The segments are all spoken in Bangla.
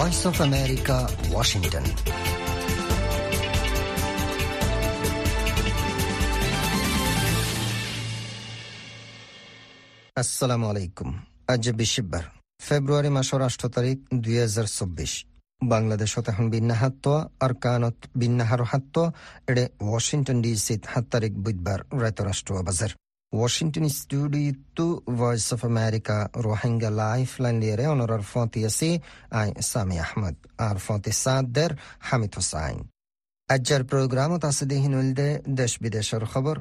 ভয়েস অফ আমেরিকা ওয়াশিংটন আসসালামু আলাইকুম আজ বিশিববার ফেব্রুয়ারি মাসের আষ্ট তারিখ, দুই হাজার চব্বিশ। বাংলাদেশত এখন বিন্যাহাত্ত, আর কানত বিন্যাহার হাত্ত এড়ে ওয়াশিংটন ডিসিত সাত তারিখ বুধবার রায়তরাষ্ট্র বাজার। Washington studio Voice of America Rohingya life line লিয়ারে অনরার ফতি আছে আই সামি আহমদ আর ফতি সাদের হামিদ হোসাইন আজ্জার আছে দেহিনুলদে দেশ বিদেশের খবর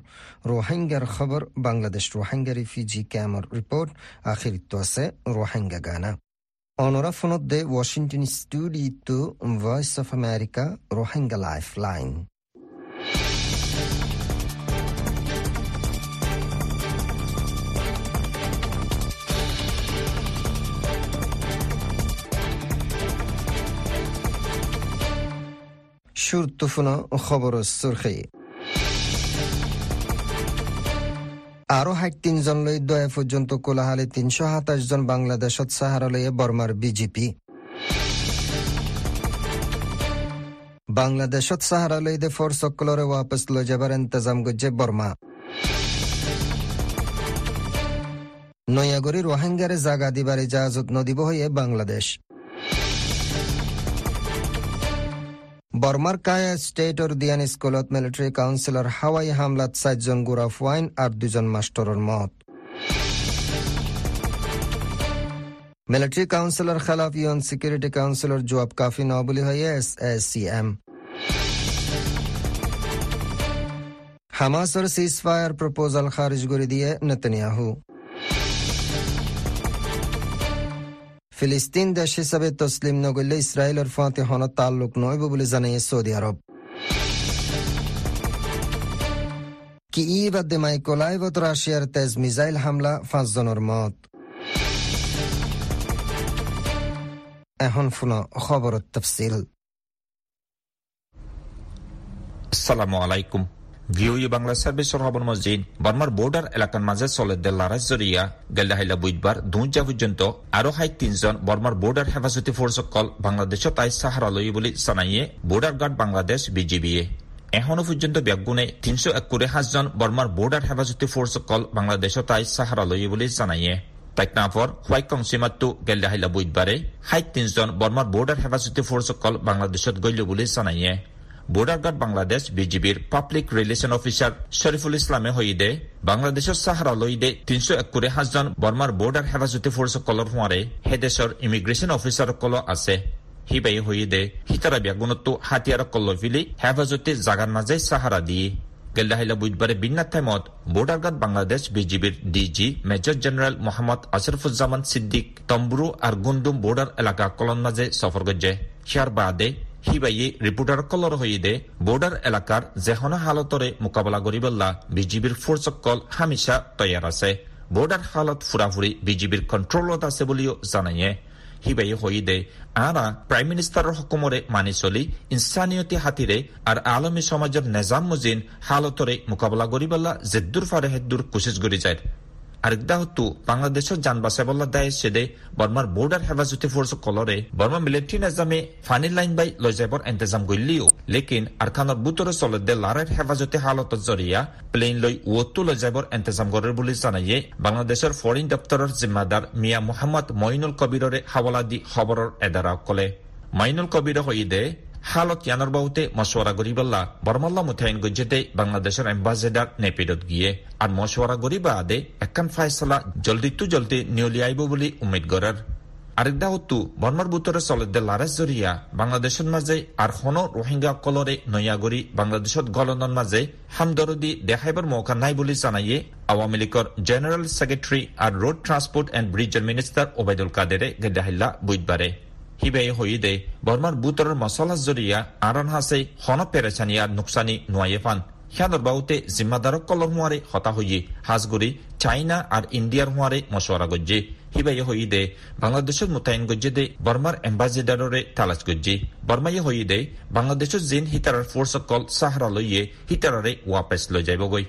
রোহিঙ্গার খবর বাংলাদেশ রোহিঙ্গা রিফিউজি ক্যাম্পর রিপোর্ট আখিরিত আছে রোহিঙ্গা গানা অনরা ফোনত দে Washington studio Voice of America Rohingya Lifeline সুরতুফুন খবর সুরখি আরও হাইট তিনজন লৈ দয়া পর্যন্ত কোলাহালে তিনশো সাতাশ জন বাংলাদেশত সাহারালয়ে বর্মার বিজেপি বাংলাদেশত সাহারালয়ে ফোর সকলরে ওয়াপস লৈ যাবার ইন্তজাম গজ্জে বর্মা নয়াগরি রোহিঙ্গারে জাগা দিবারে জাহাজত নদীব হয়ে বাংলাদেশ বর্মার কায়া স্টেটর দিয়ান স্কুলত মিলিটারি কাউন্সিলর হাওয়াই হামলাত চারজন গুরাফ ওয়াইন আর দুজন মাস্টরের মত। মিলিটারি কাউন্সিলর খেলাফ ইউন সিকিউরিটি কাউন্সিলর জবাব কাফি ন বলি হয়ে এস এস সি এম। হামাসর সিজ ফায়ার প্রপোজাল খারিজ করে দিয়ে নেতনিয়াহু। ফিলিস্তিন দেশ হিসাবে তসলিম নগরলে ইসরায়েলের ফাঁতে হন তাল্লুক নইব বলে জানিয়ে সৌদি আরব। কিইভ আর দেমাইকোলাইভত রাশিয়ার তেজ মিসাইল হামলা, পাঁচজনের মত। এখন ফুন খবর তফসিল। আসসালামু আলাইকুম। ভিওই বাংলা সার্ভিসর হবন মসজিদ বর্মার বর্ডার এলাকার মাঝে চলে লারাজ জরিয়া গেল্লাহাইলা বুধবার দুজা পর্যন্ত আরও হাই তিনজন বর্মার বর্ডার হেফাজতি ফোর্স কল বাংলাদেশত তাই সাহারা লই বলে জানাইয়ে বর্ডার গার্ড বাংলাদেশ বিজিবিএ এখনও পর্যন্ত ব্যাগুনে তিনশো এক করে সাতজন বর্মার বর্ডার হেফাজতি ফোর্স কল বাংলাদেশত তাই সাহারা লই বলে জানাইয়ে। তাইকনাফর হোয়াইট কংসিমাত্তু গেল্লাহাইলা বুধবারে হাই তিনজন বর্মার বর্ডার হেফাজতি ফোর্স কল বাংলাদেশত গইল বলে জানাইয়ে। বর্ডার গার্ড বাংলাদেশ বিজিবির পাবলিক রিলেশন অফিসার শরীফুল ইসলামে হইদে, বাংলাদেশের সাহারা লইদে তিনশো এক করে হাজার বর্মার বর্ডার হেফাজতি ফোর্স কলর হুঁয়ারে হেদেশর ইমিগ্রেশন অফিসার কল আছে। হিবাই হইদে হিতারা ব্যাগুণত্ব হাতিয়ার কল্ল ফিলি হেফাজতে জাগার মাঝে সাহারা দিয়ে। গেল্লাহিলা বুধবারে বিন্নাত টাইমত বর্ডার গার্ড বাংলাদেশ বিজিবির DG major general Mohammad Ashrafuzzaman Siddique Tumbru আর গুন্ডুম বর্ডার এলাকা কলন মাঝে সফর গজ্জে হিয়ার বাদে হিবাইয়ে রিপোর্টার কলর হইদে বর্ডার এলাকার যেহন হালতরে মোকাবেলা করিবল্লা বিজিবির ফোর্সকল হামিশা তৈয়ার আছে। বর্ডার হালত ফুরাফুরি বিজিবির কন্ট্রোলত আছে বলিও জানাইয়ে হিবাই হইদে আরা প্রাইম মিনিস্টারের হুকুমরে মানি চলি ইনসানিয়তি হাতিরে আর আলমী সমাজের নেজাম মুজিন হালতরে মোকাবেলা করিবল্লা জেদ্দুর ফারে হেদ্দুর কোশিশ করি যায়। আরেকদা হতো বাংলাদেশের যান বাসাবল্লা দায় সেদে বর্মার বর্ডার হেফাজতি ফোর্স কলরে বর্মা মিলিটারি নিজামে ফানি লাইন বাই লৈ যাবার ইন্তজাম করলিও লেকিন আরখানোর বুতরে চলে দে লারের হেফাজতি হালত জরিয়া প্লেন লৈ ওতো লৈ যাবার ইন্তজাম করে বলে জানাইয়ে বাংলাদেশের ফরেন দপ্তরের জিম্মাদার মিয়া মোহাম্মদ মইনুল কবিররে হাওলা দি খবরের এদারা কলে। মাইনুল কবির হইদে হালত ইয়ানোর বাহুতে মশওয়ারা গরিবাল্লা বরমাল্লা মুথাইন গজ্জেতে বাংলাদেশের এম্বাসেডার নেপিডত গিয়ে আর মশওয়ারা গরিবা আদে একখান ফাইসলা জলদি তু জলদি নিয়লি আইব বলে উম্মিদ করার আরেকদা হতু বর্মার বুতরে চলেদে লারেস জরিয়া বাংলাদেশের মাঝে আর হন রোহিঙ্গা কলরে নয়াগরি বাংলাদেশত গলনের মাঝে হামদরদি দেখাইবার মৌকা নাই বলে জানাইয়ে আওয়ামী লীগের জেনারেল সেক্রেটারি আর রোড ট্রান্সপোর্ট এন্ড ব্রিজের মিনিস্টার ওবায়দুল কাদেরে গেদাহিল্লা বুধবারে হইদে, বর্মার বুতরের মশলা জরিয়া আরন হাসে হন পেরেছানিয়া নুকসানি নোয়াইয়ে পান। হিয়ানোর বাউতে জিম্মাদারক কলর হুয়ারে হতা হইয়ে হাজগুড়ি চাইনা আর ইন্ডিয়ার হুয়ারে মশওয়ারা গজ্জে। হিবাই হইদে বাংলাদেশের মোতায়েন গজ্জে দে বর্মার এম্বাসিডাররে তালাশ গজ্জে। বর্মাই হইদে বাংলাদেশের জিন হিতারার ফোর্স কল সাহারা লইয়ে হিতারারে ওয়াপেস লই যাইবগৈ।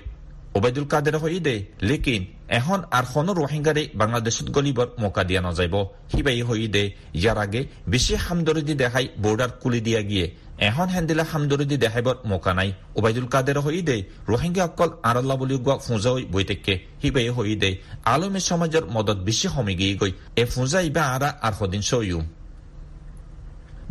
ওবায়দুল কাদের হইদে, লেকিন এখন আর কোন রোহিঙ্গারে বাংলাদেশত গলিবর মৌকা দিয়া নযাইব। হিবাই হইদে, ইয়ার আগে বেশি হামদরদি দেখাই বর্ডার কুলি দিয়া গিয়ে, এখন হেন্দিলা হামদরদি দেখাইবর মৌকা নাই। ওবায়দুল কাদের হইদে, রোহিঙ্গা অকল আরাল্লা বলি গুয়া ফুঁজাই বইতেকে হিবাই হইদে, আলমী সমাজের মদত বেশি হমি গিয়ে গই এ ফুঁজা ইবা আরা আর সদিন সইউ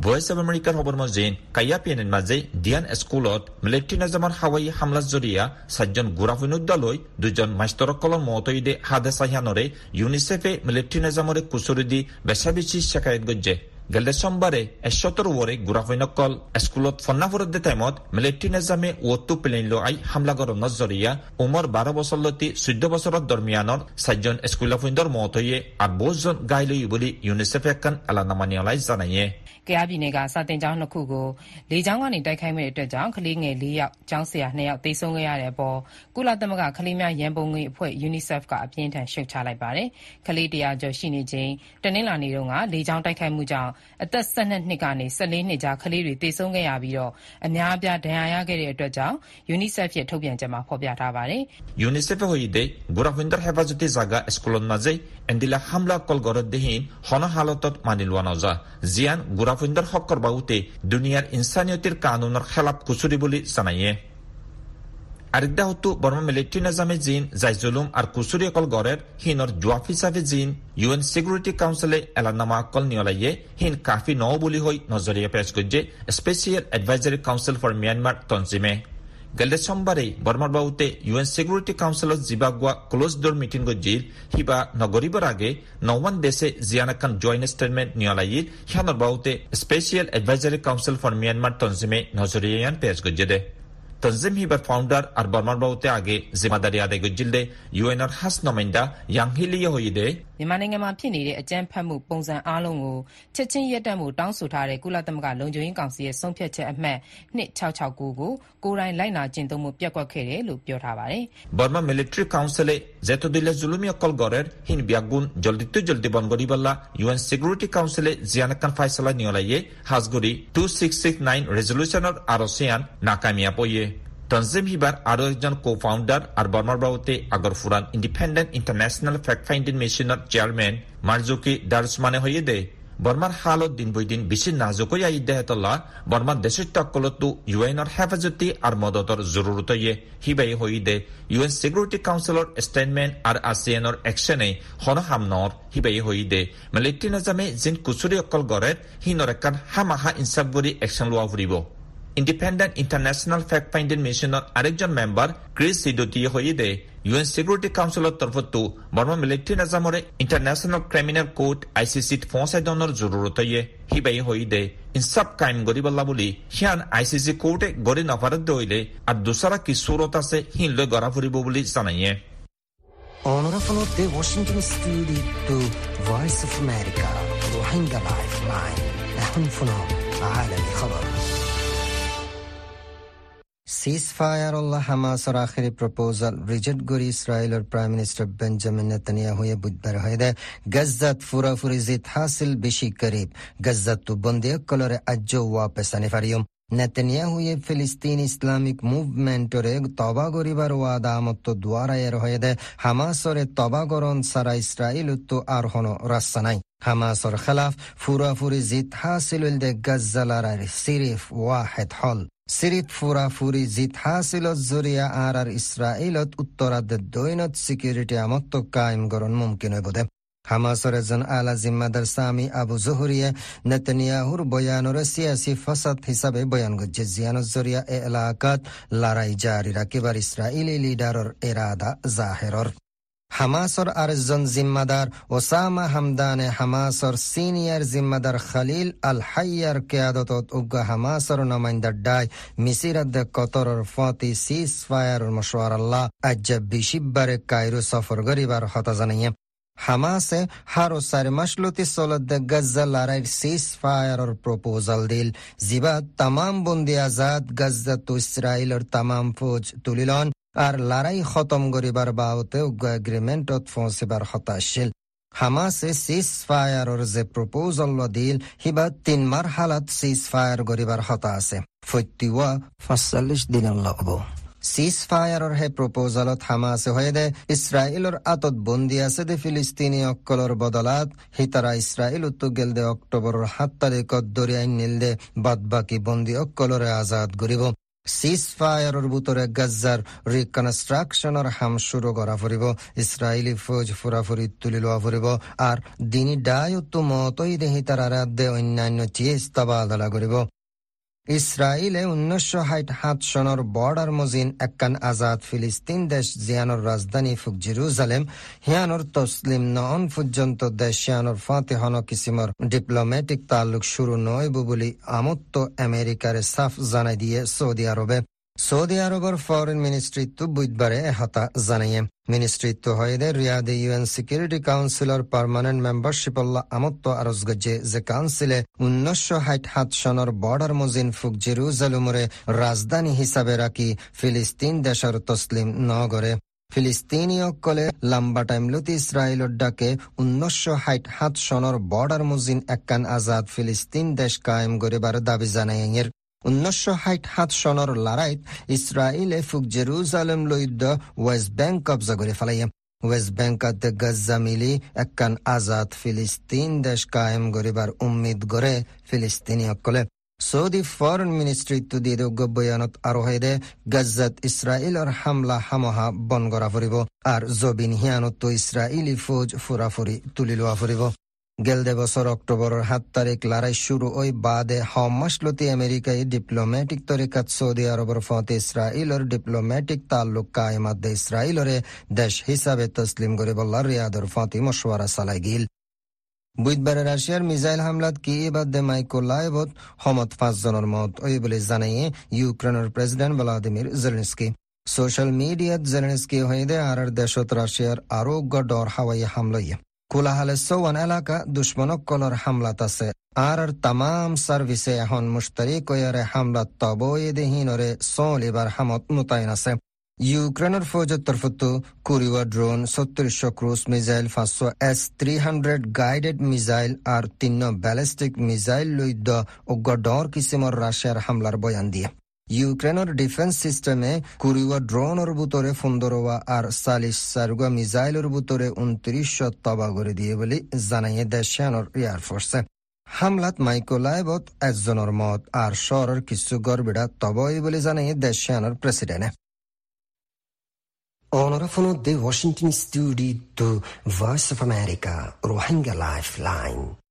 ভয়েস অব আমেৰিকাৰ খবৰ মজিন কাইয়া পিএনএন মাজে ডিয়ান স্কুলত মিলিটাৰী নাজামৰ হাৱাই হামলা জৰিয়া চাৰিজন গুৰাফিনুদ্দালৈ দুজন মাষ্টৰসকলৰ মতইদে হাদে চাহিয়ানৰে ইউনিচেফে মিলিটাৰী নাজামৰে কুচৰি দি বেচা বেছি চেকায়ত গজ্জে গেলে সোমবাৰে এশতৰ ওৱৰে গুৰাফিনকল স্কুলত ফন্নাফুৰত টাইমত মিলিটাৰী নাজামে ওটু প্লেন লৈ আই হামলা গৰৰ নজৰিয়া উমৰ বাৰ বছৰলৈকে চৈধ্য বছৰৰ দৰমিয়ানৰ চাৰিজন স্কুলাফিন্দৰ মতইয়ে আঠ বহুজন গাই লৈ বুলি ইউনিচেফে এখন এলানামানিয়ালাই জানায়ে ကယားပြည်နယ်ကစာသင်ကျောင်းနှစ်ခုကိုလေကြောင်းကနေတိုက်ခိုက်မယ့်အတွက်ကြောင့်ကလေးငယ်၄ယောက်၊ကျောင်းဆရာ၂ယောက်သေဆုံးခဲ့ရတဲ့အပေါ်ကုလသမဂ္ဂကလေးများရန်ပုံငွေအဖွဲ့ UNICEF ကအပြင်းအထန်ရှုတ်ချလိုက်ပါတယ်။ကလေး၁၀၀ကျော်ရှိနေချိန်တနင်္လာနေ့တုန်းကလေကြောင်းတိုက်ခိုက်မှုကြောင့် အသက် ၁၂ နှစ်ကနေ ၁၄ နှစ်ကြား ကလေးတွေတည်ဆုံးခဲ့ရပြီးတော့အများအပြား ဒဏ်ရာရခဲ့တဲ့အတွက်ကြောင့် UNICEF ဖြင့်ထုတ်ပြန်ကြမှာ ဖော်ပြထားပါတယ်။ UNICEF ဟိုဒီဂူရာဖင်ဒါဟေဗာဇတီဇာဂါစကူလွန်မဇေအန်ဒီလာဟမ်လာကောလ်ဂေါ်ရဒဟင်ဟနာဟာလတ်တ်မနီလဝနာဇာဇီယန်ဂူရာဖင်ဒါဟော့ကာဘူတီဒူနီယာအင်ဆာနီယတ်ကာနူနာခလပ်ကူဆူရီဘူလီဆနိုင်ယေ আরেকদা হতো বর্মা মিলিটারি নাজামে জিন জাইজুলুম আর কুচুরি অকল গড়ের হিনর জোয়াফ হিসাবে জিন ইউএন সিকিউরিটি কাউন্সিলে এলানামা অকল নিয়লাইয়ে হিন কাফি ন বুলি হৈ নজরিয়া পেশ করছে special advisory council for Myanmar তঞ্জিমে। গেলে সোমবারে বর্মার বাবুতে ইউএন সিকিউরিটি কাউন্সিলত জিবাগুয়া ক্লোজ ডোর মিটিং গজিল হিবা নগরিবর আগে নওয়ান দেশে জিয়ানাকান জয়েন্ট স্টেটমেন্ট নিয়লাইল হিয়ানর বাবুতে special advisory council for Myanmar তঞ্জিমে নজরিয়ান পেশ গজ্জে তঞ্জিম হিবার ফাউন্ডার আর বর্মার বাবুতে আগে জিম্মাদারি আদায় গজ্জিলে ইউএনআর হাস নমাইন্দা ইয়াংহিলিয়া হইদে မြန်မာနိုင်ငံမှာဖြစ်နေတဲ့ အကြမ်းဖက်မှုပုံစံအားလုံးကို ချက်ခြင်းရပ်တန့်ဖို့ တောင်းဆိုထားတဲ့ ကုလသမဂ္ဂလုံခြုံရေးကောင်စီရဲ့ ဆုံးဖြတ်ချက်အမှတ် ၂၆၆၉ ကို ကိုယ်တိုင်လိုက်နာကျင့်သုံးဖို့ ပျက်ကွက်ခဲ့တယ်လို့ ပြောထားပါတယ်။ Burma Military Council Zetudullah Zulum yang Kolgorer hin byagun joldi tu joldi bongori balla UN Security Council e zianakan faisala niolaye hasguri 2669 resolution or ROCN nakamiya poye হিবার আরও একজন কো ফাউন্ডার আর বর্মারবাবুতে আগরফুরান ইন্ডিপেন্ডেন্ট ইন্টারন্যাশনাল ফ্যাক্ট ফাইন্ডিং মেশিনের চেয়ারম্যান মারজুকি দারসমানে হইয়ে দে। বর্মার হালত দিন বই দিন বেশি নাজুকই আই দেহতল্লা বর্মার দেশের তকলতো ইউএনর হেফাজতি আর মদতর জরুরত ইয়ে হিবাই হই দে। ইউএন সিকিউরিটি কাউন্সিলর স্টেটমেন্ট আর আসিয়ানর একশনে হন হামনর হিবাই হই দে। মালিকটি নাজামে জিন কুচুরি অকল গড়ের হিনর একান হামাহা ইনসাফ গরি একশন লোৱা ফুৰিব। ইন্ডিপেন্ডেন্ট ইন্টারন্যাশনাল ফ্যাক্ট ফাইন্ডিং মিশনের আরেকজন মেম্বার ক্রিস সিডোটি দে ইউএন সিকিউরিটি কাউন্সিলৰ তৰফতো Barma military নাজামৰে international criminal court I C চিত ফৌচাই দনৰ জৰুৰতয়ে সিবাই হৈ দে ইনচাফ কায়েম গৰিবলা বুলি সিয়ান আই চি চি কোৰ্টে গৰি নপাৰত দৈলে আৰু দুচাৰা কি চুৰত আছে সিন লৈ গৰা ফুৰিব বুলি জানাইয়ে। Honorable of the Washington studio to Voice of America, Rohingya এখন শুনো আলামী খবর ceasefire হামাস আর আখেরি প্রপোজাল রিজেক্ট করে ইসরায়েলের প্রাইম মিনিস্টার বেঞ্জামিন নেতানিয়াহুয়ে বুধবার হয়ে গজ্জাত ফুরাফুরি জিত হাসিল বেশি করিব। গজ্জাত তু বন্দে কলরে আজ্য ওয়াপেস আনিফারিয়ম নেতানিয়াহুয়ে ফিলিস্তিন ইসলামিক মুভমেন্টরে তবা করিবার ওয়াদা আমত্ত দ্বারায়ের হয়ে দে হামাসরে তবাগরণ সারা ইসরায়েল তো আর হন রাস্তা নাই। হামাসর খেলাফ ফুরাফুরি জিত হাসিল দে গজ্জালার সিরিফ ওয়াহেদ হল। ফুরা ফুরি জিত হাসিলত জরিয়া আর আর ইসরায়েলত উত্তরাদ দৈনত সিকিউরিটি আমত্ত কায়েম গরণ মুমকিন হইবদে হামাসর এজন আলা জিম্মাদার সামি আবু জহুরিয়ে নেতনিয়াহুর বয়ানর সিয়াসি ফসাদ হিসাবে বয়ান গজ্জে জিয়ানত জরিয়া এ এলাকাত লড়াই জারি রাখিবার ইসরায়েলি লিডারর এরাদা জাহেরর হামাসর আরেকজন জিম্মাদার ওসামা হামদানে হামাসর সিনিয়র জিম্মাদার খালিল আল হাইয়ার কেয়াদত উগ্র হামাসর নমাইন্দার ডাই মিসিরাদ কতরর ফতি সিস ফায়ার মশওয়ার আল্লাহ আজ বিশিব্বারে কায়রো সফর গরিবার হতা জানাইয়ে হামাসে হারো সারে মাসলতি সলদ গজ্জা লড়াইয়ের সিস ফায়ারর প্রপোজাল দিল জিবা তামাম বন্দি আজাদ গজ্জা তু ইসরায়েলর তামাম ফৌজ তুলিলন আর লড়াই খতম করিবার উগ্র এগ্রিমেন্টত পৌঁছিবার হতাশীল হামাসে সিজ ফায়ারর যে প্রপোজাল দিল হিবা তিন মার হালাত সিজ ফায়ার করিবার হতা আছে ফৈতিওয়া পাঁচচল্লিশ দিন লব। চিজ ফায়াৰৰ হে প্ৰপ'জালত হামাছে হৈ দে, ইছৰাইলৰ আঁতত বন্দী আছে দে ফিলিস্তিনীসকলৰ বদলাত। হিতাৰা ইছৰাইল গেল দে অক্টোবৰৰ সাত তাৰিখত দৰিয়াই নিল দে বাদ বাকী বন্দীসকলৰে আজাদ কৰিব। চিজ ফায়াৰৰ বুটৰে গাজাৰ ৰিকনষ্ট্ৰাকশ্যনৰ হাম শুৰু কৰা ফুৰিব ইছৰাইলী ফৌজ ফুৰাফুৰি তুলি লোৱা ফুৰিব আৰু দিনী ডায়ুতো মতই দেহি তাৰ আৰাধ্যে অন্যান্য চিজ তবাদলা কৰিব ইছৰাইলে উনিশশো হাইট সাত চনৰ বৰ্ডাৰ মজিন একান আজাদ ফিলিস্তিন দেশ জিয়ানৰ ৰাজধানী ফুক জিরুজালেম হিয়ানৰ তছলিম নন পৰ্যন্ত দেশ হিয়ানৰ ফাতেহন কিছিমৰ ডিপ্লমেটিক তালুক শুরু নইব বুলি আমত্ত আমেৰিকাৰে চাফ জানাই দিয়ে সৌদি আৰবে চৌদি আৰবৰ ফৰেন মিনিষ্ট্ৰীটো বুধবাৰে এহতা জানায়ে। মিনিষ্ট্ৰীটো হয়দে ৰিয়াদে ইউ এন চিকিউৰিটি কাউন্সিলৰ পাৰ্মানেণ্ট মেম্বাৰশ্বিপল্লা আমত্ত আৰজ গজ্জে যে কাউন্সিলে ঊনৈছশ ষাঠ সাত চনৰ বৰ্ডাৰ মজিন ফুক জেৰুজালুমৰে ৰাজধানী হিচাপে ৰাখি ফিলিস্তিন দেশৰ তছলিম নগৰে ফিলিস্তিনীসকলে লম্বা টাইমলতি ইছৰাইলৰ ডাকে ঊনৈছশ ষাঠ সাত চনৰ বৰ্ডাৰ মজিন একান আজাদ ফিলিস্তিন দেশ কায়েম কৰিবাৰ দাবি জানায় ঊনৈছশ ষাঠ সাত চনৰ লৰাইত ইছৰাইলে ফুক জেৰুজালেম লৈ ৱেষ্ট বেংক কব্জা কৰি পেলায় ৱেষ্ট বেংকত গজ্জা মিলি একান আজাদ ফিলিস্তিন দেশ কায়েম কৰিবাৰ উম্মিদ কৰে ফিলিস্তিনীসকলে চৌদি ফৰেন মিনিষ্ট্ৰীটো দি বয়ানত দে গজ্জাত ইছৰাইলৰ হামলা হামহা বন কৰা ফুৰিব আৰু জবিন হিয়ানতো ইছৰাইলী ফৌজ ফুৰাফুৰি তুলি লোৱা ফুৰিব গেলদে বছর অক্টোবরের সাত তারিখ লড়াই শুরু ওই বাদে হমাসলতি আমেরিকায় ডিপ্লোম্যাটিক তরিকাত সৌদি আরবর ফতে ইসরাইলর ডিপ্লোম্যাটিক তাল্লুক কায়মাত ইসরাইলরে দেশ হিসাবে তসলিম করে রিয়াদর ফতে মশওয়ারা চালাই গিল। বুধবারে রাশিয়ার মিসাইল হামলাত কি বাদে মাইকোলাইভত সমত পাঁচজনের মত, ওই বলে জানাইয়ে ইউক্রেনের প্রেসিডেন্ট ভ্লাদিমির জেলেন্সকি। সোশ্যাল মিডিয়াত জেলেন্সকি হয়ে আর দেশত রাশিয়ার আরোগ্য ডর হাওয়াই হামলাইয়ে। কোলাহালে চৌৱান এলাকা দুশ্মনসকলৰ হামলাত আছে। আর তামাম সার্ভিসে এখন মুশতারি কয়ারে হামলাত তবয়েদেহীনরে চলিবার হামত মোতায়েন আছে। ইউক্রেনের ফৌজের তরফতো কুরিওয়া ড্রোন, ছত্রিশশো ক্রুজ মিসাইল পাঁচশো S three hundred guided missile আর তিন ব্যালিস্টিক মিসাইল লইদ উগ্র ডর কিসিমর রাশিয়ার হামলার বয়ান দিয়ে। ইউক্ৰেইনৰ ডিফেন্স চিষ্টেমে কুৰিওৱা ড্ৰোনৰ বুটৰে পোন্ধৰৱা আৰু চাল্লিছ চাৰিগোৱা মিছাইলৰ বুটৰে ঊনত্ৰিশ তবা কৰি দিয়ে বুলি জানায়ে দেশিয়ানৰ এয়াৰফৰ্চে হামলাত মাইকোলাইবত এজনৰ মত আর শহরের কিছু গড়বিড়া তবই বলে জানাই দেশিয়ানোর প্রেসিডেন্টে Onorevole de Washington Studio Voice of America, Rohingya Lifeline.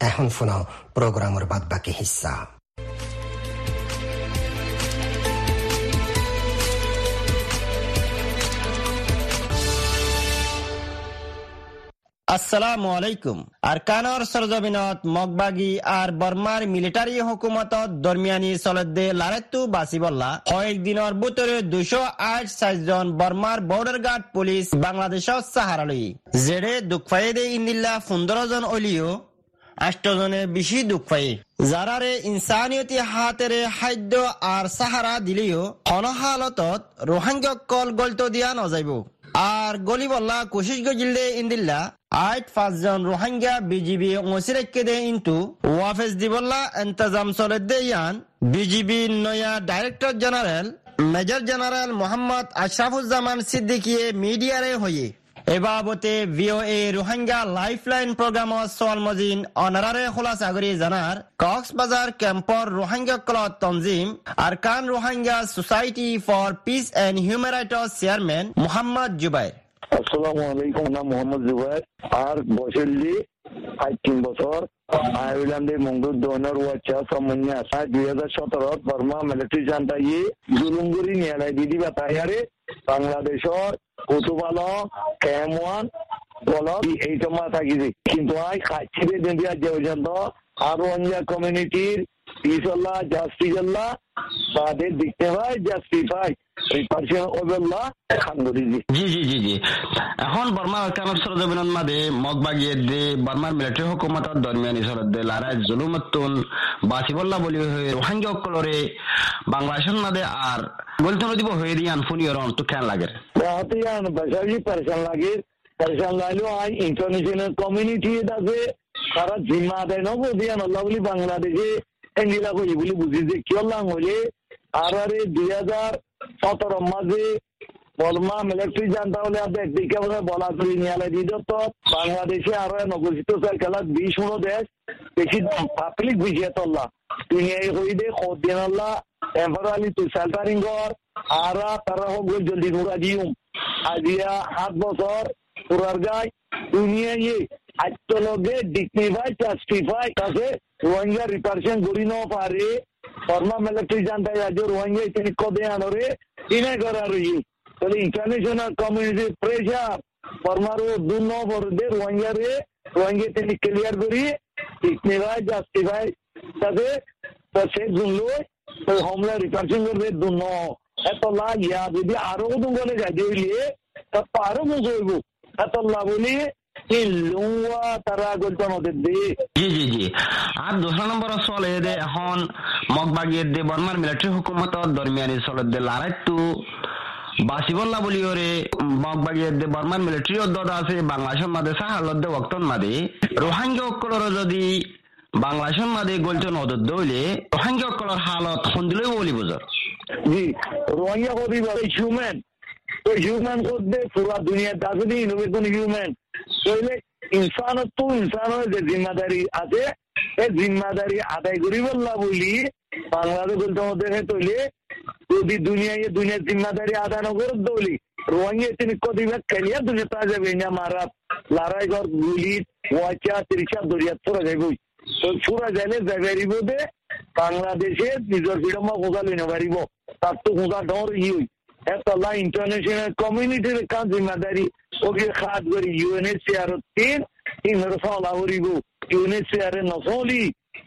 এখন শোনাও প্রোগ্রামের বাদ বাকি হিস্সা আসসালামু আলাইকুম। আর কানর সরজমিনত মগবাগি আর বর্মার মিলিটারি হুকুমতত দরমিয়ানি চলদে লারেতু বাসিবল্লা কয়েকদিনের ভিতরে দুশো আট সাতজন বর্মার বর্ডার গার্ড পুলিশ বাংলাদেশত সাহারালই জেরে দুঃখাইদে ইন্দিল্লা পনেরো জন অলিও আষ্টজনে বেশি দুঃখ পাই যারারে ইনসানিয়তি হাতেরে খাদ্য আর সাহারা দিলেও অনহালতত রোহাঙ্গক কল গলত দিয়া নযাইব আর গলিবল্লা কোশিশ গজিলে ইন্দিল্লা আট পাঁচজন রোহাঙ্গা বিজিবি ওসিরেকে দে ইন্তু ওয়াফেস দিবল্লা এন্তজাম চলে দে ইয়ান বিজিবি নয়া director general major general Mohammad Ashrafuzzaman সিদ্দিকিয়ে মিডিয়ারে হয়ে। এ বাবতে ভিওএ রোহিঙ্গা লাইফলাইন প্রোগ্রামত সোয়ালমজিন অনারারে খোলাসা করি জানার কক্সবাজার ক্যাম্পর রোহিঙ্গা ক্লথ তনজিম Arakan Rohingya society for peace and human rights chairman Mohammad Zubair আসসালামু আলাইকুম, নাম মোহাম্মদ জুবাইর আর বসেল্লি আজ বছর। ওয়াচা সমন্যা আসা দুই হাজার সতেরো বর্মা মিলিটারি জানতাই জুলুমগুড়ি নিয়ালাই দিদি বাতায়ারে বাংলাদেশর কুতুবালো ওয়ান, বলো, এই সময় কিন্তু আই খাচ্ছি আজ পর্যন্ত আরও অন্য কমিউনিটির পিসল্লাহ জাস্টিজাল্লাহ বাদে দেখতে হয় জাস্টিফাই জি জি জি জি। এখন বর্মা কানত মাদে মগবাগিয়ে দে বর্মার মিলিটারি হুকুমতর দরমিয়ানি সরদ দে জুলুমতুন বাসিবল্লা বলি হয়ে রোহাঙ্গি অকলরে বাংলাদেশের মাদে আর গলতন দিব হয়ে দিয়ে আনফুনি তো কেন লাগে। Perhatian, Basaji Persian lagi, Persian lalu ay international community আছে তারা জিম্মা দেয় নব দিয়ান আল্লাহ বলি বাংলাদেশে এঙ্গিলা কই বলি বুঝি যে কি আল্লাহ হলে আর আরে দুই হাজার সতেরো মাঝে বলমা মিলিটারি জানতা হলে আপনি একদিকে বলে করি নিয়ালে দিত। তো বাংলাদেশে আরও নগরিত খেলা বিশ উনো দেশ। বেশি পাবলিক বুঝিয়ে তল্লা তুই এই হই দে দিন আল্লাহ টেম্পারালি তুই সেল্টারিং কর। আরা তারা হোক জলদি নুরা দিউম। আজিয়া সাত বছর পুরার গায় দুনিয়া ইয়ে আজকে লগে ডিগনিফাই জাস্টিফাই কাছে রোহিঙ্গা রিপার্সন করি ন পারে ফর্মা মিলিটারি জানতে আজ রোহিঙ্গা তিনি কদে আনরে ইনে করার ইয়ে তাহলে ইন্টারন্যাশনাল কমিউনিটি প্রেশার ফর্মারও দু ন দে রোহিঙ্গা রে রোহিঙ্গা তিনি ক্লিয়ার করি ডিগনিফাই জাস্টিফাই কাছে তো সে জুনলো তো হোমলা রিপার্সন করবে দু ন এত লাগিয়া যদি আরও দুঙ্গলে যাই দিলে তা আরও মুখ হইব এত জি জি জি। আর দোসরা নম্বর চলে দে এখন মগবাগিয়ে দে বর্মার মিলিটারি হুকুমতর দরমিয়ানি চলে দে লারাই তো বাসিবল্লা বলি ওরে মগবাগিয়ে দে বর্মার মিলিটারি অদ্দত আছে বাংলাদেশের মাঝে সাহালত দে ওক্তন মাদে। রোহাঙ্গা অক্কলর যদি বাংলাদেশের মাঝে গলচন অদত দইলে রোহাঙ্গা অক্কলর হালত সন্দিলই বলি বুঝর। জি রোহিঙ্গা কবি তো হিউম্যান করতে পুরা দুনিয়া দাসে দিন কোন হিউম্যান তাহলে ইনসান তো ইনসানের যে জিম্মাদারি আছে এই জিম্মাদারি আদায় করি বললা বলি মধ্যে তৈলে, যদি দুনিয়ায় দুনিয়ার জিম্মাদারি আদায় না করে দৌলি রোহিঙ্গা তিনি কদিবা খেলিয়া দুনিয়া তা যাবে না মারা, লড়াই ঘর, গুলি ওয়াচা তিরিশা, দরিয়া তো চূড়া যাইলে দে, বাংলাদেশে নিজের ফ্রিডম খোঁজা লই নবারিব তার তো খোঁজা ডর ই এতলা ইন্টারন্যাশনাল কমিউনিটির কাজ জিম্মাদারি ওকে খাত করি ইউএনএসসিআর তিন ইংরেজ সলা করিব ইউএনএসসিআর নসলি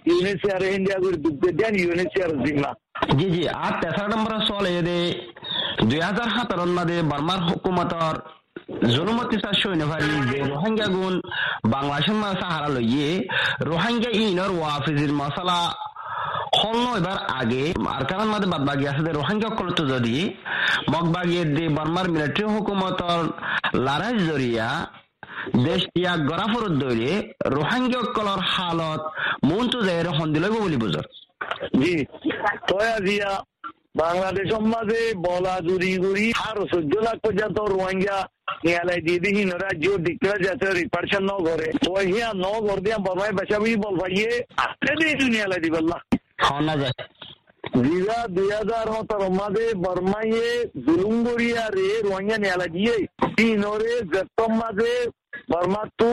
ইউএনএসসিআর ইন্ডিয়া করে দুগ্ধ দেন ইউএনএসসিআর জিম্মা জি জি আর তেসরা নম্বর চলে দে দুই হাজার সাতারন মাদে বার্মার হুকুমতর জনমতি চার সৈন্যভারি যে রোহিঙ্গা গুণ বাংলাদেশের সাহারা লইয়ে রোহিঙ্গা ইনর ওয়াফিজির মশলা কারণ মাঝে বাদ বাকি আছে রোহিঙ্গা কলত যদি মগ বাগিয়ে দে বার্মার মিলিটারি হুকুমতর লারাই জরিয়া দেশ ত্যাগ গড়া ফরত দৈরে হালত জি তয়া দিয়া বাংলাদেশ সমাজে বলা জুরি গুড়ি আর চোদ্দ লাখ পর্যন্ত রোহিঙ্গা নিয়ালাই দিয়ে দিহি রাজ্য ডিক্লেয়ার যাতে রিপার্সন ন করে তো হিয়া ন দিয়া বাবাই বেচাবি বল ভাইয়ে আসলে দিয়ে নিয়ালাই হওয়া যায়। জিরা দুই হাজার সতেরো মাঝে বর্মাইয়ে জুলুম রে রোহিঙ্গা নিয়ালা দিয়ে তিনরে জেপ্তম মাঝে বর্মা তু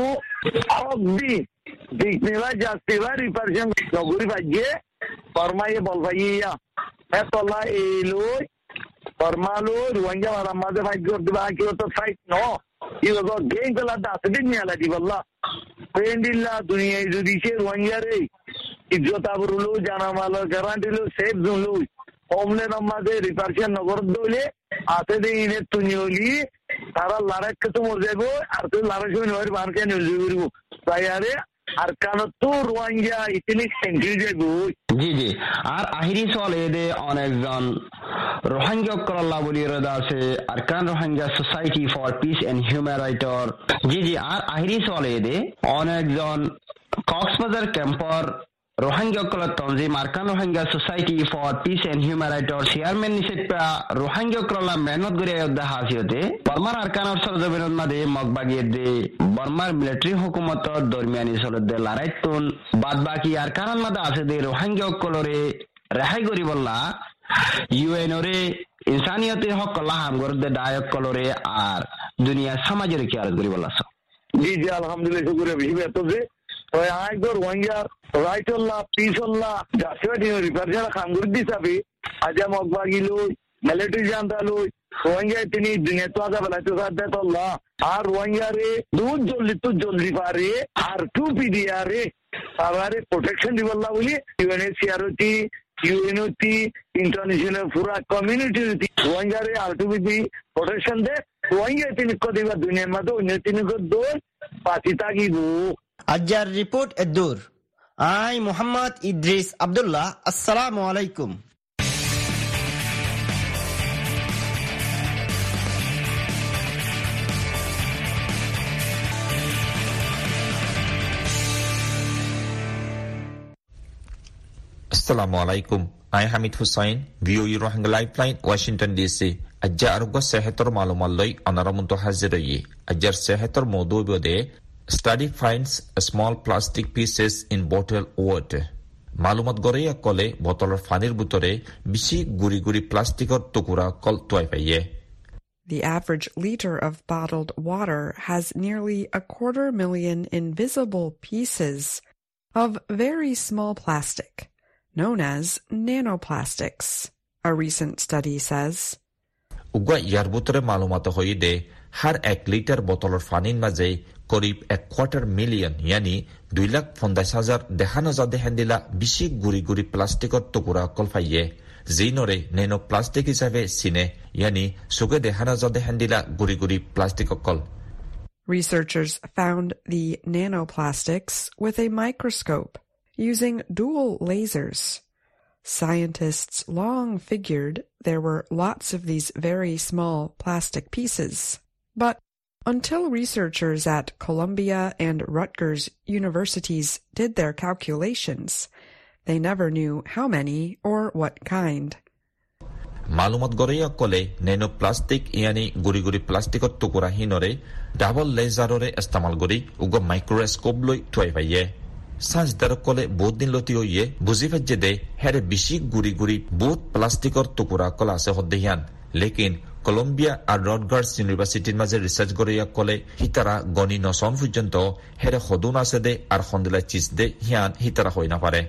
হক দি। দিকনিবা জাস্তিবা রিপার্সন নগরী ভাগ্যে বর্মাইয়ে বল ভাইয়া এতলা এই লই বর্মা লই রোহিঙ্গা মারা মাঝে ভাগ্য দিবা কি তো সাইট ন। ইগো গেম কলা দাস দিন নিয়ালা দিবল্লা রে, ইজ্জত আবরুলু জানামালো গ্যারান্টিলু সেফ জুনলু হোমল্যান্ড আমাদের রিপার্সিয়ান নগর দইলে, আতে দে ইনে তুনি হলি, তারা লারাক তো মর যাব আর তুই লারাক সময় নয় বারকে নিয়ে যাব তাই আরে, আর কান তো রোহিঙ্গা ইতিনি সেন্ট্রি জি জি। আর আহিরি চল এদে অনেকজন রোহিঙ্গা করল্লা বলি রদা আছে Arakan Rohingya society for peace and human রাইটর জি জি আর আহিরি চল এদে অনেকজন কক্সবাজার ক্যাম্পর রোহিঙ্গা কল তঞ্জিম Arakan society for peace and human chairman মেহনত অধ্যা বর্মার সরজমিনত মাদে মগবাগিয়ে দে বর্মার মিলিটারি হুকুমত দরমিয়ানি চলত দে লারাইতুন বাদ বাকি আর কারণ মাদে আছে দে রোহিঙ্গা কলরে রেহাই করি বললা ইউএন ওরে ইনসানিয়তের হক কল্লা হাম করতে দায়ক কলরে আর দুনিয়া সমাজের কি আর করি বললা জি জি আলহামদুলিল্লাহ শুকুরে ভিবে তো যে তো আই গর রোহিঙ্গা রাইটল্লা পিসল্লা জাসিবাটি রিপার্সিয়ান খাঙ্গুর দিছাবি আজা মগবাগি লই মিলিটারি জানতা লই তিনি দুনিয়া তো আজা বেলা তো তল্লা আর রোহিঙ্গা রে দুধ জলদি তো জলদি পারে আর টু পিডিয়া রে তারারে প্রোটেকশন দিবল্লা বলি ইউএনওটি ইন্টারন্যাশনাল পুরা কমিউনিটি রোহিঙ্গারে আলটিমেটলি প্রোটেকশন দে রোহিঙ্গা তিনি কদিবা দুনিয়ার মধ্যে অন্য তিনি দোল পাতি তাগিব। আজ্জার রিপোর্ট এদুর আই মোহাম্মদ ইদ্রিস আব্দুল্লাহ আসসালামু আলাইকুম Assalamu alaikum. I Hamid Hussain, VOA Rohingya Lifeline, Washington DC. ಅಜ್ಜ ಆರೋಗ್ಯ ಸೆಹತರ ಮಾಲೂಮಲ್ಲೈ ಅನರಮುಂತು ಹಾಜಿರಯಿ ಅಜ್ಜರ್ ಸೆಹತರ ಮೋದೂಬದೆ study finds a small plastic pieces in bottle water. মালুমাত গড়ে কলে বটলৰ ফানিৰ বুটৰে বেছি গুৰি গুৰি প্লাষ্টিকৰ টুকুৰা কল টুৱাই পাইয়ে The average liter of bottled water has nearly a quarter million invisible pieces of very small plastic, Known as nanoplastics, a recent study says. উগুৱা ইয়াৰ বুটৰে মালুমাত হৈ দে হাৰ এক লিটাৰ বটলৰ ফানিৰ মাজে করিব এক কোয়ার্টার মিলিয়ন ইয়ানি দুই লাখ পঞ্চাশ হাজার দেখা নজাদে হেন্দিলা বেশি গুড়ি গুড়ি প্লাস্টিকর টুকুরা অকল ফাইয়ে যি নরে নেনো প্লাস্টিক হিসাবে চিনে ইয়ানি চুকে দেখা নজাদে হেন্দিলা গুড়ি গুড়ি প্লাস্টিক অকল Researchers found the nanoplastics with a microscope using dual lasers. Scientists long figured there were lots of these very small plastic pieces. But until researchers at Columbia and Rutgers universities did their calculations, they never knew how many or what kind. মালুমত গড়েয়া কলে নেনো প্লাস্টিক ইয়ানি গুড়ি গুড়ি প্লাষ্টিকত টুকুৰা হিনৰে ডাবল লেজাৰৰে ইস্তেমাল কৰি উগ মাইক্ৰস্কোপ লৈ থুৱাই পাইয়ে চাৰ্জদাৰক কলে বহুত দিন লতি হৈয়ে বুজি পাইছে দে হেৰে বেছি গুড়ি গুড়ি বহুত প্লাষ্টিকৰ টুকুৰা কলা আছে সদ্দেহিয়ান লেকিন কলম্বিয়া আৰু ৰডগাৰ্ছ ইউনিভাৰ্চিটিৰ মাজে ৰিচাৰ্চ গড়েয়া কলে সিতাৰা গণি নচন পৰ্যন্ত হেৰে সদুন আছে দে আৰু সন্দিলা চিজ দে হিয়ান সিতাৰা হৈ নাপাৰে।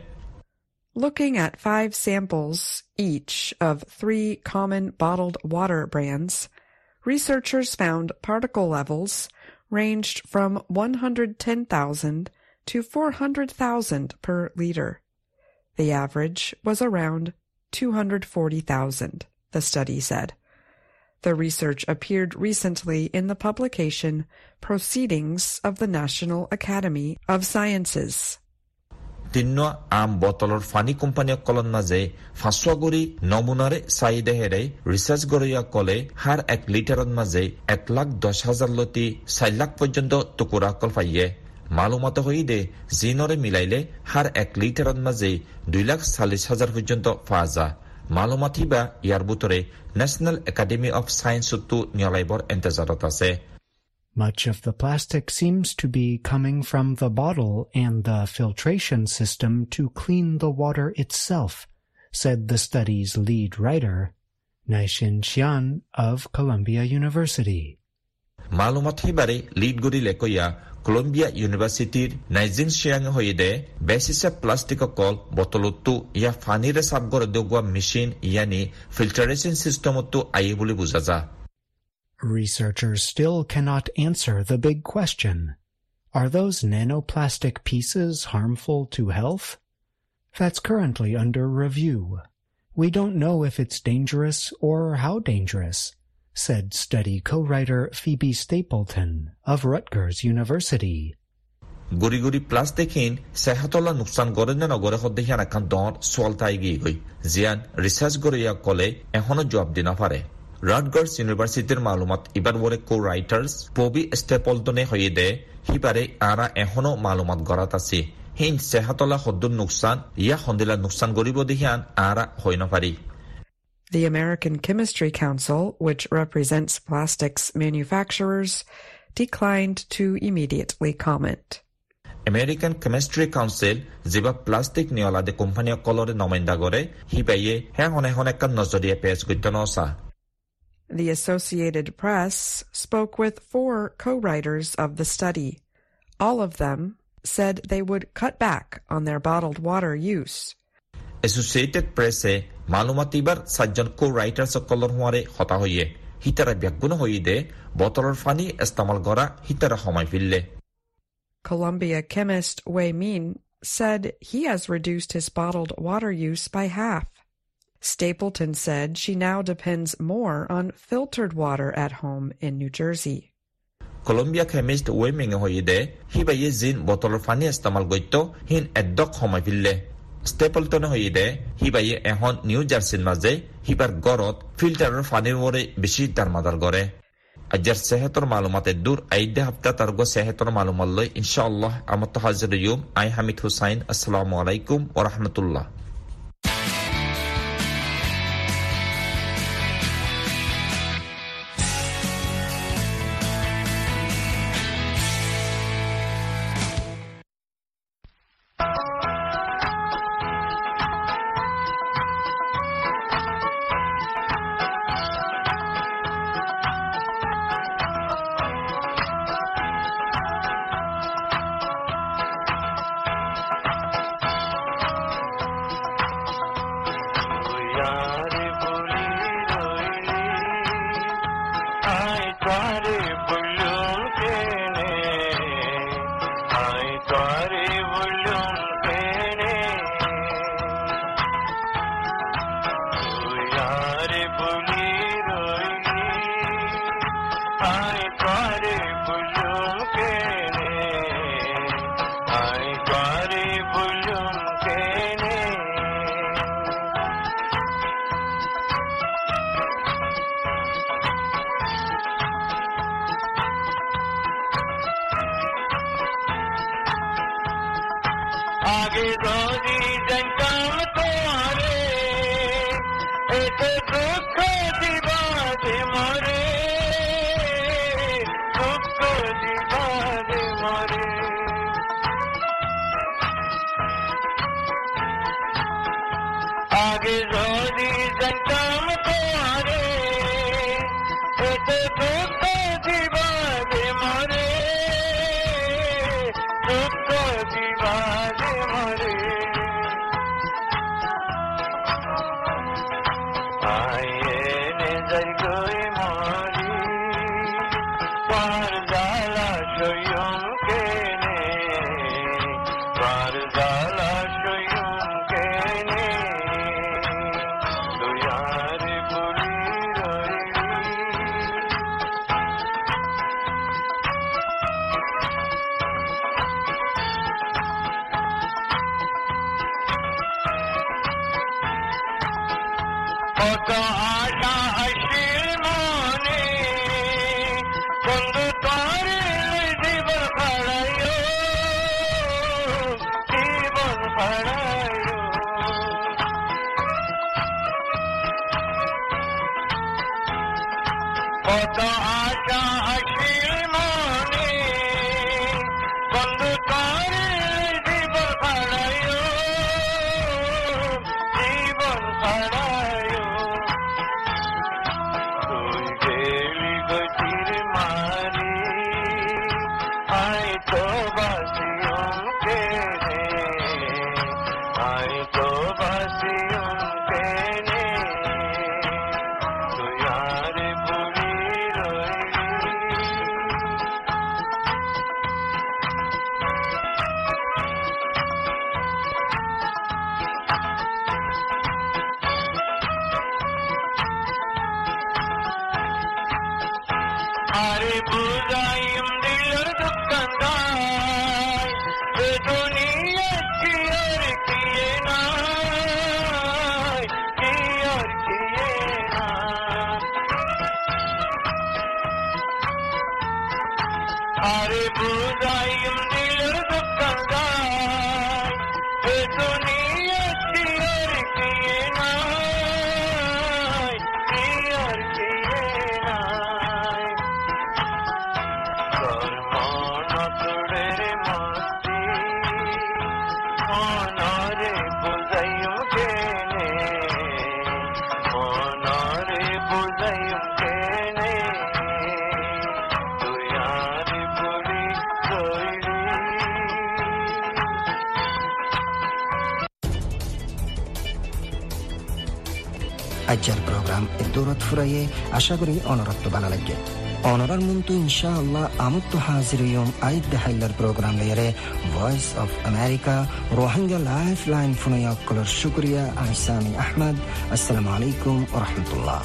Looking at five samples each of three common bottled water brands, researchers found particle levels ranged from 110,000 to 400,000 per liter. The average was around 240,000, the study said. The research appeared recently in the publication Proceedings of the National Academy of Sciences. তিন্ন আম বটলৰ ফানি কোম্পানীসকলৰ মাজে ফাঁচুৱা কৰি নমুনাৰে চাই দেহেৰে ৰিচাৰ্চ গৰীয়া কলে হাৰ এক লিটাৰৰ মাজে এক লাখ দহ হাজাৰ লতি চাৰি লাখ পৰ্যন্ত টুকুৰা কল পাইয়ে মালুমাত হৈ দে জিনৰে মিলাইলে হাৰ এক লিটাৰৰ মাজে দুই লাখ চাল্লিছ হাজাৰ পৰ্যন্ত পোৱা যা মালুমাত হিবা ইয়াৰ বুটৰে নেশ্যনেল একাডেমী অৱ ছায়েন্সতো নিয়লাইবৰ এণ্টেজাৰত আছে Much of the plastic seems to be coming from the bottle and the filtration system to clean the water itself, said the study's lead writer, Naishin Xian of Columbia University. মালুমাত সিবাৰে lead গৰিলে কয়া কলম্বিয়া ইউনিভাৰ্চিটিৰ নাইজিন চিয়াং হৈদে বেচিছে প্লাষ্টিক কল বটলতো ইয়া ফানিৰে চাপ গড় দগোৱা মেচিন ইয়ানি ফিল্টাৰেশ্যন চিষ্টেমতো আহি বুলি বুজা যা Researchers still cannot answer the big question. Are those nanoplastic pieces harmful to health? That's currently under review. We don't know if it's dangerous or how dangerous, Said study co-writer Phoebe Stapleton of Rutgers University. গুৰি গুৰি প্লাষ্টিকহীন চেহাতলা নোকচান কৰে নে নগৰে সদ্দেহিয়ান এখন দৰ চোৱালতাই গি গৈ জিয়ান ৰিচাৰ্চ গৰিয়া কলে এখনও জবাব দি নাপাৰে ৰাডগাৰ্ছ ইউনিভাৰ্চিটিৰ মালুমাত ইবাৰ বৰে কো ৰাইটাৰ্ছ পবি ষ্টেপলটনে হৈ দে সিবাৰে আৰা এখনও মালুমাত গৰাত আছে। হিন চেহাতলা সদ্দুৰ নোকচান ইয়া সন্দিলা নোকচান কৰিব দিহিয়ান আৰা হৈ নাপাৰি The American Chemistry Council, which represents plastics manufacturers, declined to immediately comment. American chemistry council যিবা প্লাষ্টিক নিয়লাদে কোম্পানীসকলৰে নমাইন্দা কৰে সিবাইয়ে হে হনে হনে কান নজৰীয়া পেজ গদ্য নচা The Associated Press spoke with four co-writers of the study. All of them said they would cut back on their bottled water use. এছচিয়েটেড প্ৰেছে মালুমাত এইবাৰ চাৰিজন কো ৰাইটাৰ্ছসকলৰ হোৱাৰে হতা হৈয়ে সিতাৰা ব্যাগুণ হৈ দে বটলৰ পানী ইস্তেমাল কৰা সিতাৰা সময় ফিৰিলে Columbia chemist Wei Min said he has reduced his bottled water use by half. Stapleton said she now depends more on filtered water at home in New Jersey. Columbia chemist ৱেমিঙে হৈদে সিবাইয়ে জিন বটলৰ পানী ইস্তেমাল গত্য হিন এডক সময় ফিল্লে ষ্টেপলটনে হৈদে সিবাইয়ে এখন নিউ জাৰ্চিৰ মাজে সিবাৰ গড়ত ফিল্টাৰৰ পানীৰ মৰে বেছি দাৰমাদাৰ গড়ে আজ্যার সেহেতৰ মালুমাতে দূৰ আইদে হাপ্তা তার্গ সেহেতর মালুমালৈ ইনশাআল্লাহ আমত হাজির ইউম আই হামিদ হুসাইন, আসসালামু আলাইকুম ওরহমতুল্লাহ जाला शोयम के আজ্জার প্রোগ্রাম এ দৌলত ফুরাইয়ে আশা করি অনরত্ব বানা লাগে onorar muntu inshallah amuttu haziriyum aidda haylar programlayare voice of america rohingya lifeline funayakkular shukriya aysami ahmad assalomu alaykum va rahmatulloh